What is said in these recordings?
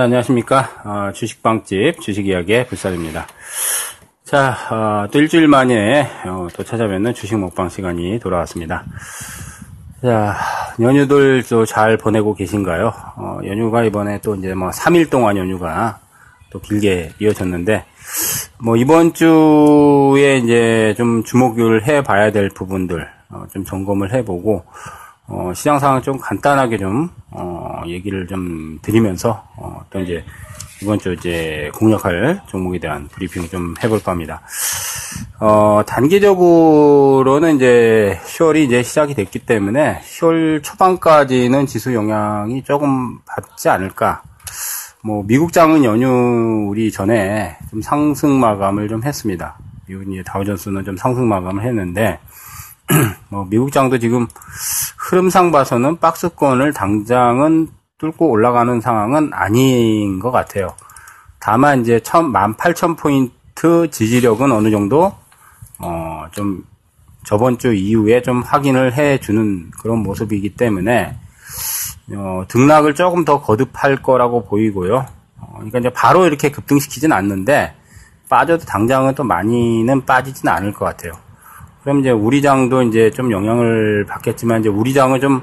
자, 안녕하십니까. 어, 주식방집 주식이야기의 불살입니다. 자, 어, 또 일주일 만에 어, 또 찾아뵙는 주식 먹방 시간이 돌아왔습니다. 자, 연휴들 또 잘 보내고 계신가요? 어, 연휴가 이번에 또 이제 뭐 3일 동안 연휴가 또 길게 이어졌는데, 뭐 이번 주에 이제 좀 주목을 해 봐야 될 부분들, 어, 좀 점검을 해보고, 어, 시장 상황 좀 간단하게 좀, 어, 얘기를 좀 드리면서, 어, 또 이제, 이번 주 이제 공략할 종목에 대한 브리핑 좀 해볼까 합니다. 어, 단기적으로는 이제 10월이 이제 시작이 됐기 때문에 10월 초반까지는 지수 영향이 조금 받지 않을까. 뭐, 미국장은 연휴 우리 전에 좀 상승 마감을 좀 했습니다. 미국 이제 다우존스는 좀 상승 마감을 했는데, 뭐 미국장도 지금 흐름상 봐서는 박스권을 당장은 뚫고 올라가는 상황은 아닌 것 같아요. 다만 이제 18,000 포인트 지지력은 어느 정도 어 좀 저번 주 이후에 좀 확인을 해 주는 그런 모습이기 때문에 어 등락을 조금 더 거듭할 거라고 보이고요. 어 그러니까 이제 바로 이렇게 급등시키진 않는데 빠져도 당장은 또 많이는 빠지지는 않을 것 같아요. 그럼 이제 우리장도 이제 좀 영향을 받겠지만 이제 우리장은 좀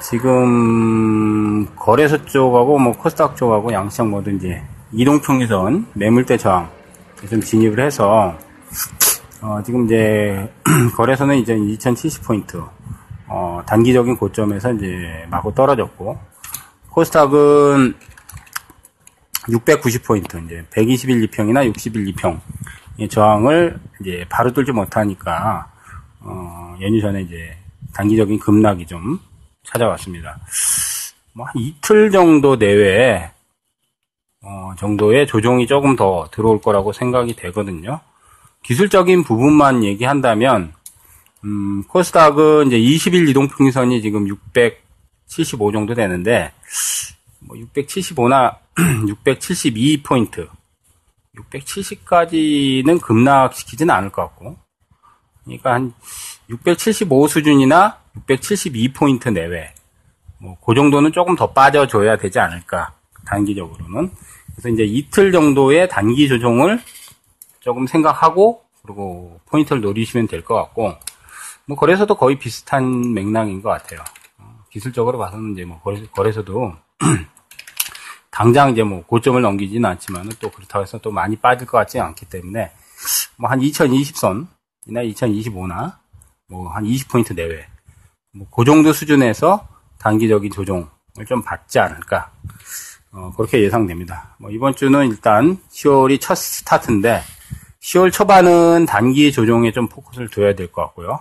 지금 거래소 쪽하고 뭐 코스닥 쪽하고 양시장 모두 이제 이동평균선 매물대 저항 좀 진입을 해서 어 지금 이제 거래소는 이제 2070 포인트 어 단기적인 고점에서 이제 마구 떨어졌고 코스닥은 690 포인트 이제 121 2평이나 61 2평 저항을 이제 바로 뚫지 못하니까 어, 연휴 전에 이제 단기적인 급락이 좀 찾아왔습니다. 뭐한 이틀 정도 내외에 어, 정도의 조정이 조금 더 들어올 거라고 생각이 되거든요. 기술적인 부분만 얘기한다면 음, 코스닥은 이제 20일 이동평균선이 지금 675 정도 되는데 뭐 675나 672 포인트 670까지는 급락시키지는 않을 것 같고, 그러니까 한 675 수준이나 672 포인트 내외, 뭐, 그 정도는 조금 더 빠져줘야 되지 않을까, 단기적으로는. 그래서 이제 이틀 정도의 단기 조정을 조금 생각하고, 그리고 포인트를 노리시면 될 것 같고, 뭐, 거래소도 거의 비슷한 맥락인 것 같아요. 어, 기술적으로 봐서는 이제 뭐, 거래소, 거래소도 당장 이제 뭐 고점을 넘기지는 않지만은 또 그렇다고 해서 또 많이 빠질 것 같지 않기 때문에 뭐 한 2020선이나 2025나 뭐 한 20포인트 내외 뭐그 정도 수준에서 단기적인 조정을 좀 받지 않을까 어, 그렇게 예상됩니다. 뭐 이번 주는 일단 10월이 첫 스타트인데 10월 초반은 단기 조정에 좀 포커스를 둬야 될 것 같고요.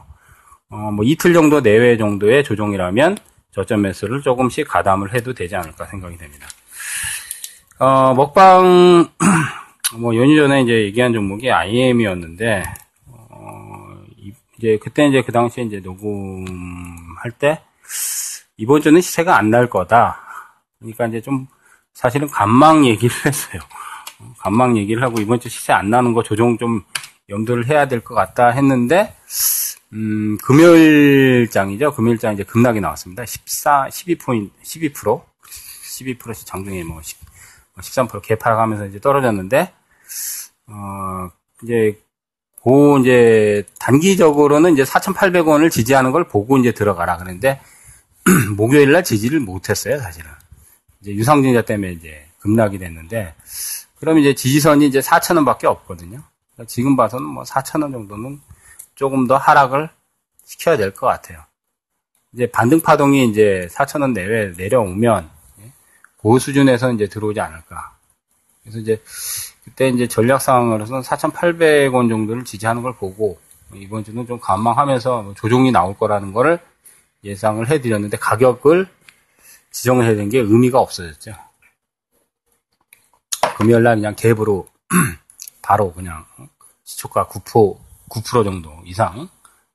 어, 뭐 이틀 정도 내외 정도의 조정이라면 저점 매수를 조금씩 가담을 해도 되지 않을까 생각이 됩니다. 어, 먹방, 뭐, 연휴 전에 이제 얘기한 종목이 IM이었는데, 어, 이제, 그때 이제 그 당시에 이제 녹음할 때, 이번 주는 시세가 안 날 거다. 그러니까 이제 좀, 사실은 간망 얘기를 했어요. 간망 얘기를 하고, 이번 주 시세 안 나는 거 조정 좀 염두를 해야 될 것 같다 했는데, 음, 금요일장이죠. 금요일장 이제 급락이 나왔습니다. 14, 12포인트, 12%. 12%씩 장중에 뭐 10, 13% 개파하면서 이제 떨어졌는데, 어, 이제, 고, 이제, 단기적으로는 이제 4,800원을 지지하는 걸 보고 이제 들어가라. 그런데, 목요일 날 지지를 못했어요, 사실은. 이제 유상증자 때문에 이제 급락이 됐는데, 그럼 이제 지지선이 이제 4,000원 밖에 없거든요. 그러니까 지금 봐서는 뭐 4,000원 정도는 조금 더 하락을 시켜야 될 것 같아요. 이제 반등 파동이 이제 4,000원 내외 내려오면, 그 수준에서 이제 들어오지 않을까. 그래서 이제 그때 이제 전략 상황으로서는 4,800원 정도를 지지하는 걸 보고 이번 주는 좀 관망하면서 뭐 조정이 나올 거라는 거를 예상을 해드렸는데 가격을 지정을 해야 되는 게 의미가 없어졌죠. 금요일 날 그냥 갭으로 바로 그냥 시초가 9%, 9% 정도 이상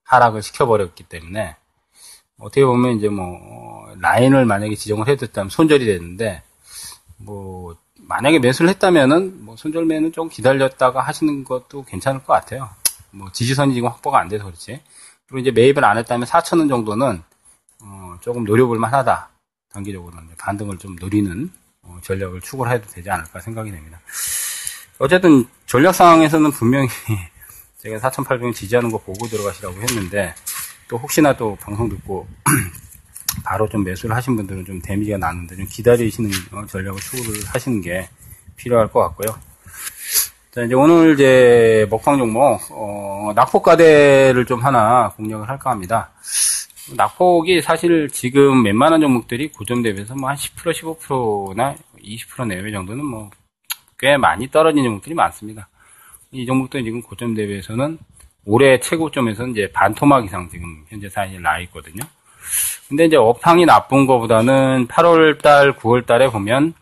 하락을 시켜버렸기 때문에 어떻게 보면 이제 뭐 라인을 만약에 지정을 해뒀다면 손절이 됐는데 뭐 만약에 매수를 했다면은 뭐 손절매는 좀 기다렸다가 하시는 것도 괜찮을 것 같아요. 뭐 지지선이 지금 확보가 안 돼서 그렇지. 그리고 이제 매입을 안 했다면 4천 원 정도는 어 조금 노려볼 만하다. 단기적으로는 반등을 좀 노리는 어, 전략을 추구를 해도 되지 않을까 생각이 됩니다. 어쨌든 전략 상황에서는 분명히 제가 4,800원 지지하는 거 보고 들어가시라고 했는데 또 혹시나 또 방송 듣고 바로 좀 매수를 하신 분들은 좀 데미지가 나는데 좀 기다리시는 어, 전략을 추구를 하시는 게 필요할 것 같고요. 자, 이제 오늘 이제 먹방 종목, 어, 낙폭가대를 좀 하나 공략을 할까 합니다. 낙폭이 사실 지금 웬만한 종목들이 고점 대비해서 뭐 한 10% 15%나 20% 내외 정도는 뭐 꽤 많이 떨어진 종목들이 많습니다. 이 종목도 지금 고점 대비해서는 올해 최고점에서는 이제 반토막 이상 지금 현재 사이에 나 있거든요. 근데 이제 업황이 나쁜 것보다는 8월 달, 9월 달에 보면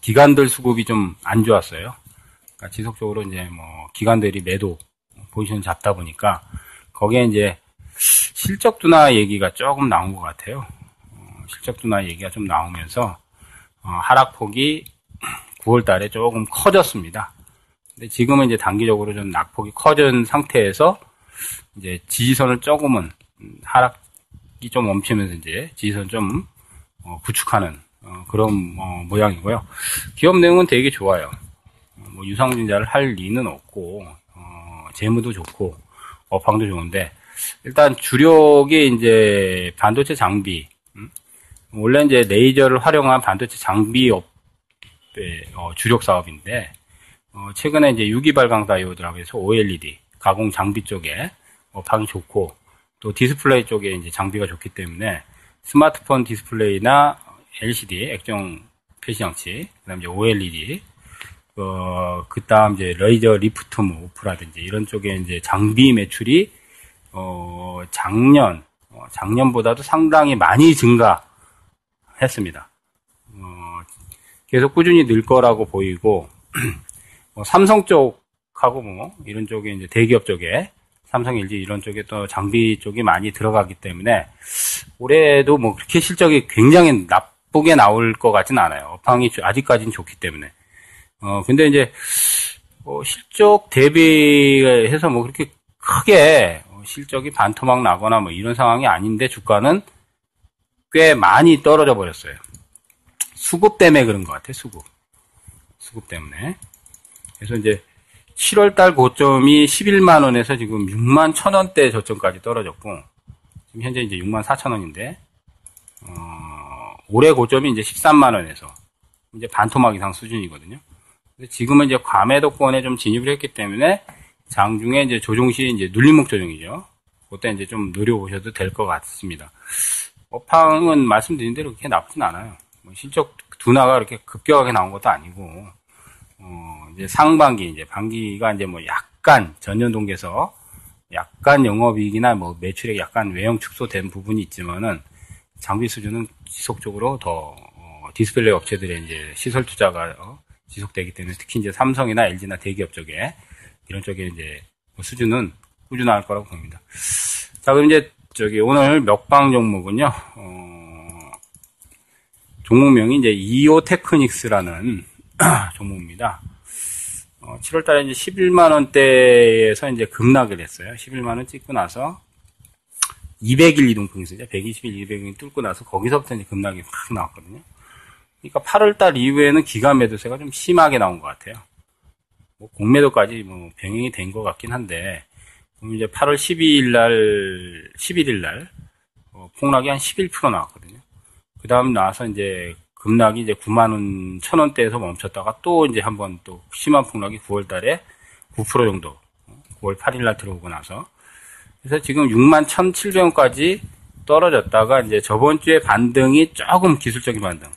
기관들 수급이 좀 안 좋았어요. 그러니까 지속적으로 이제 뭐 기관들이 매도 포지션 잡다 보니까 거기에 이제 실적 둔화 얘기가 조금 나온 것 같아요. 어, 실적 둔화 얘기가 좀 나오면서 어, 하락폭이 9월 달에 조금 커졌습니다. 근데 지금은 이제 단기적으로 좀 낙폭이 커진 상태에서 이제 지지선을 조금은 하락 이 좀 멈추면서 이제 지지선 좀 어, 구축하는 어, 그런 어, 모양이고요. 기업 내용은 되게 좋아요. 어, 뭐 유상증자를 할 리는 없고 어, 재무도 좋고 업황도 좋은데 일단 주력이 이제 반도체 장비 음? 원래 이제 레이저를 활용한 반도체 장비 업의 어, 주력 사업인데 어, 최근에 이제 유기발광 다이오드라고 해서 OLED 가공 장비 쪽에 업황이 좋고 또 디스플레이 쪽에 이제 장비가 좋기 때문에 스마트폰 디스플레이나 LCD 액정 표시 장치 그다음 이제 OLED 어, 그 다음 이제 laser lift off라든지 이런 쪽에 이제 장비 매출이 어, 작년, 어, 작년보다도 상당히 많이 증가했습니다. 어, 계속 꾸준히 늘 거라고 보이고, 뭐 삼성 쪽하고 뭐, 이런 쪽에 이제 대기업 쪽에, 삼성, LG 이런 쪽에 또 장비 쪽이 많이 들어가기 때문에, 올해도 뭐 그렇게 실적이 굉장히 나쁘게 나올 것 같진 않아요. 업황이 아직까지는 좋기 때문에. 어, 근데 이제, 어, 실적 대비해서 뭐 그렇게 크게 실적이 반토막 나거나 뭐 이런 상황이 아닌데 주가는 꽤 많이 떨어져 버렸어요. 수급 때문에 그런 것 같아요, 수급. 수급 때문에. 그래서 이제 7월 달 고점이 11만 원에서 지금 6만 1천원대 저점까지 떨어졌고, 지금 현재 이제 6만 4천 원인데, 어, 올해 고점이 이제 13만 원에서 이제 반토막 이상 수준이거든요. 지금은 이제 과매도권에 좀 진입을 했기 때문에 장중에 이제 조정 시 이제 눌림목 조정이죠. 그때 이제 좀 노려보셔도 될 것 같습니다. 업황은 말씀드린 대로 그렇게 나쁘진 않아요. 뭐 실적 둔화가 그렇게 급격하게 나온 것도 아니고, 어, 이제 상반기, 이제 반기가 이제 뭐 약간 전년 동기에서 약간 영업이익이나 뭐 매출액 약간 외형 축소된 부분이 있지만은 장비 수주는 지속적으로 더 어, 디스플레이 업체들의 이제 시설 투자가 어, 지속되기 때문에 특히 이제 삼성이나 LG나 대기업 쪽에 이런 쪽에 이제 뭐 수주는 꾸준할 거라고 봅니다. 자, 그럼 이제 저기 오늘 먹방 종목은요, 어, 종목명이 이제 이오 테크닉스라는 종목입니다. 어, 7월 달에 이제 11만 원대에서 이제 급락을 했어요. 11만 원 찍고 나서 200일 이동평균이죠. 120일, 200일 뚫고 나서 거기서부터 이제 급락이 확 나왔거든요. 그러니까 8월 달 이후에는 기간 매도세가 좀 심하게 나온 것 같아요. 뭐 공매도까지 뭐 병행이 된 것 같긴 한데 그럼 이제 8월 12일 날 11일 날 어, 폭락이 한 11% 나왔거든요. 그 다음 나와서 이제 급락이 이제 9만 원, 천 원대에서 멈췄다가 또 이제 한번 또 심한 폭락이 9월 달에 9% 정도 9월 8일 날 들어오고 나서 그래서 지금 6만 1,700원까지 떨어졌다가 이제 저번 주에 반등이 조금 기술적인 반등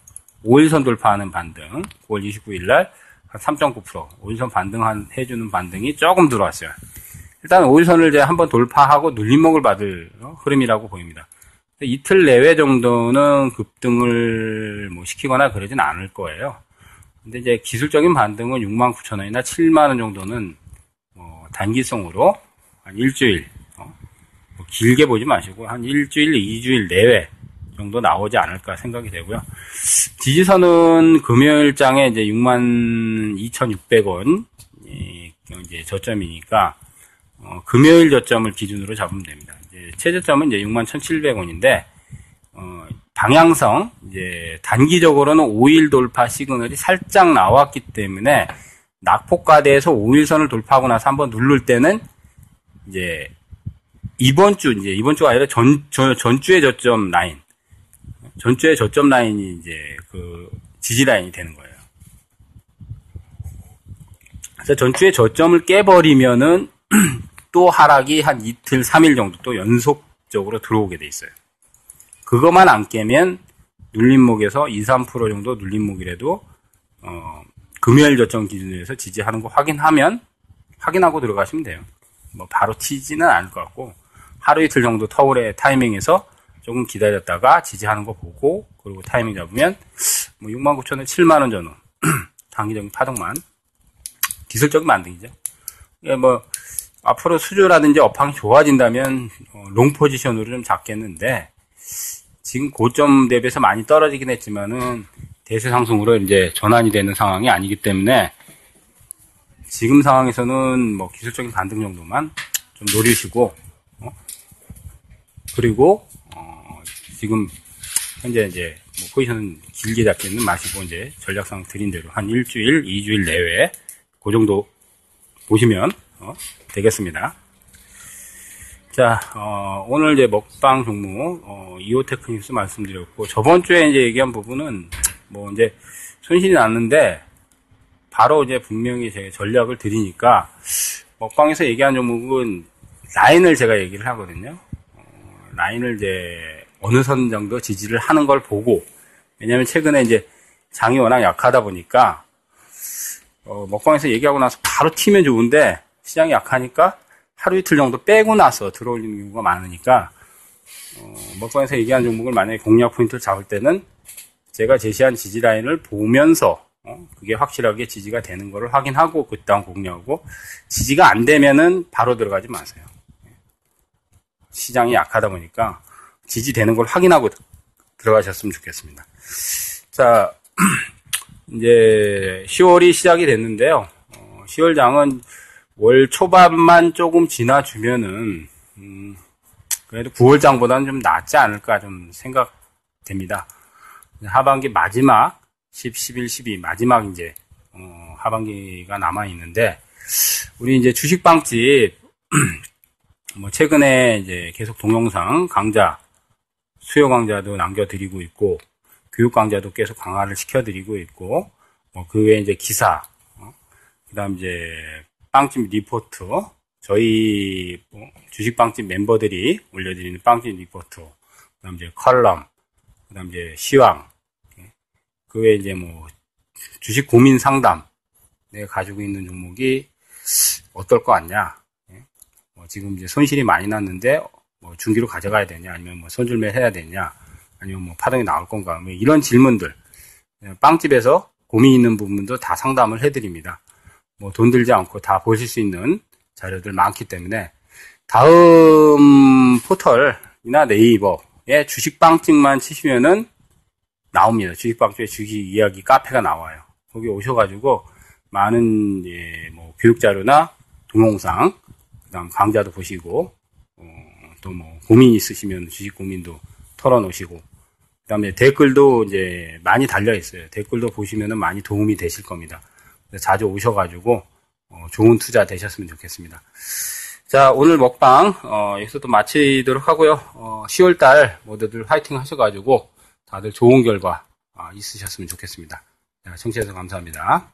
5일선 돌파하는 반등 9월 29일 날 한 3.9% 5일선 반등한 해주는 반등이 조금 들어왔어요. 일단 5일선을 이제 한번 돌파하고 눌림목을 받을 어, 흐름이라고 보입니다. 이틀 내외 정도는 급등을 뭐 시키거나 그러진 않을 거예요. 근데 이제 기술적인 반등은 6만 9천 원이나 7만 원 정도는 뭐 단기성으로 한 일주일 어, 뭐 길게 보지 마시고 한 일주일, 2주일 내외 정도 나오지 않을까 생각이 되고요. 지지선은 금요일장에 이제 62,600원 이제 저점이니까 어, 금요일 저점을 기준으로 잡으면 됩니다. 최저점은 이제 61,700원인데 어, 방향성, 이제 단기적으로는 5일 돌파 시그널이 살짝 나왔기 때문에 낙폭과대에서 5일선을 돌파하고 나서 한번 누를 때는 이제 이번 주 이제 이번 주가 아니라 전, 전 전주의 저점 라인 전주의 저점 라인이 이제 그 지지 라인이 되는 거예요. 그래서 전주의 저점을 깨버리면은 또 하락이 한 이틀, 3일 정도 또 연속적으로 들어오게 돼 있어요. 그것만 안 깨면 눌림목에서 2, 3% 정도 눌림목이라도 어, 금요일 저점 기준으로 해서 지지하는 거 확인하면 확인하고 들어가시면 돼요. 뭐 바로 치지는 않을 것 같고 하루 이틀 정도 터울의 타이밍에서 조금 기다렸다가 지지하는 거 보고 그리고 타이밍 잡으면 뭐 6만 9천 원, 7만 원 전후 단기적인 파동만 기술적인 반등이죠. 예, 뭐 앞으로 수주라든지 업황이 좋아진다면 어, long position으로 좀 잡겠는데 지금 고점 대비해서 많이 떨어지긴 했지만은 대세 상승으로 이제 전환이 되는 상황이 아니기 때문에 지금 상황에서는 뭐 기술적인 반등 정도만 좀 노리시고 어? 그리고 어, 지금 현재 이제 뭐 포지션 길게 잡기는 마시고 이제 전략상 드린 대로 한 일주일, 이주일 내외 그 정도 보시면 어, 되겠습니다. 자, 어, 오늘 이제 먹방 종목 어, 이오 테크닉스 말씀드렸고 저번 주에 이제 얘기한 부분은 뭐 이제 손실이 났는데 바로 이제 분명히 제 전략을 드리니까 먹방에서 얘기한 종목은 라인을 제가 얘기를 하거든요. 어, 라인을 이제 어느 선 정도 지지를 하는 걸 보고 왜냐하면 최근에 이제 장이 워낙 약하다 보니까 어, 먹방에서 얘기하고 나서 바로 튀면 좋은데 시장이 약하니까 하루 이틀 정도 빼고 나서 들어올리는 경우가 많으니까 어, 먹방에서 얘기한 종목을 만약에 공략 포인트를 잡을 때는 제가 제시한 지지 라인을 보면서 어, 그게 확실하게 지지가 되는 것을 확인하고 그 다음 공략하고 지지가 안 되면은 바로 들어가지 마세요. 시장이 약하다 보니까 지지되는 걸 확인하고 들어가셨으면 좋겠습니다. 자, 이제 10월이 시작이 됐는데요. 어, 10월 장은 월 초반만 조금 지나주면은 음, 그래도 9월 장보다는 좀 낫지 않을까 좀 생각됩니다. 하반기 마지막 10, 11, 12 마지막 이제 어, 하반기가 남아 있는데 우리 이제 주식빵집 뭐 최근에 이제 계속 동영상 강좌 수요 강좌도 남겨드리고 있고 교육 강좌도 계속 강화를 시켜드리고 있고 뭐 그 외에 이제 기사 어? 그다음 이제 빵집 리포트 저희 뭐 주식빵집 멤버들이 올려드리는 빵집 리포트 그다음 이제 칼럼 그다음 이제 시황 그 외에 이제 뭐 주식 고민 상담 내가 가지고 있는 종목이 어떨 것 같냐? 뭐 지금 이제 손실이 많이 났는데 뭐 중기로 가져가야 되냐? 아니면 뭐 손절매 해야 되냐? 아니면 뭐 파동이 나올 건가? 뭐 이런 질문들. 빵집에서 고민 있는 부분도 다 상담을 해드립니다. 뭐 돈 들지 않고 다 보실 수 있는 자료들 많기 때문에 다음 포털이나 네이버에 주식빵집만 치시면은 나옵니다. 주식빵집에 주식 이야기 카페가 나와요. 거기 오셔가지고 많은 예, 뭐 교육 자료나 동영상, 그다음 강좌도 보시고 어, 또뭐 고민 있으시면 주식 고민도 털어놓으시고 그다음에 댓글도 이제 많이 달려 있어요. 댓글도 보시면은 많이 도움이 되실 겁니다. 자주 오셔가지고 어, 좋은 투자 되셨으면 좋겠습니다. 자 오늘 먹방 어, 여기서 또 마치도록 하고요. 어, 10월달 모두들 화이팅 하셔가지고 다들 좋은 결과 아, 있으셨으면 좋겠습니다. 청취해서 감사합니다.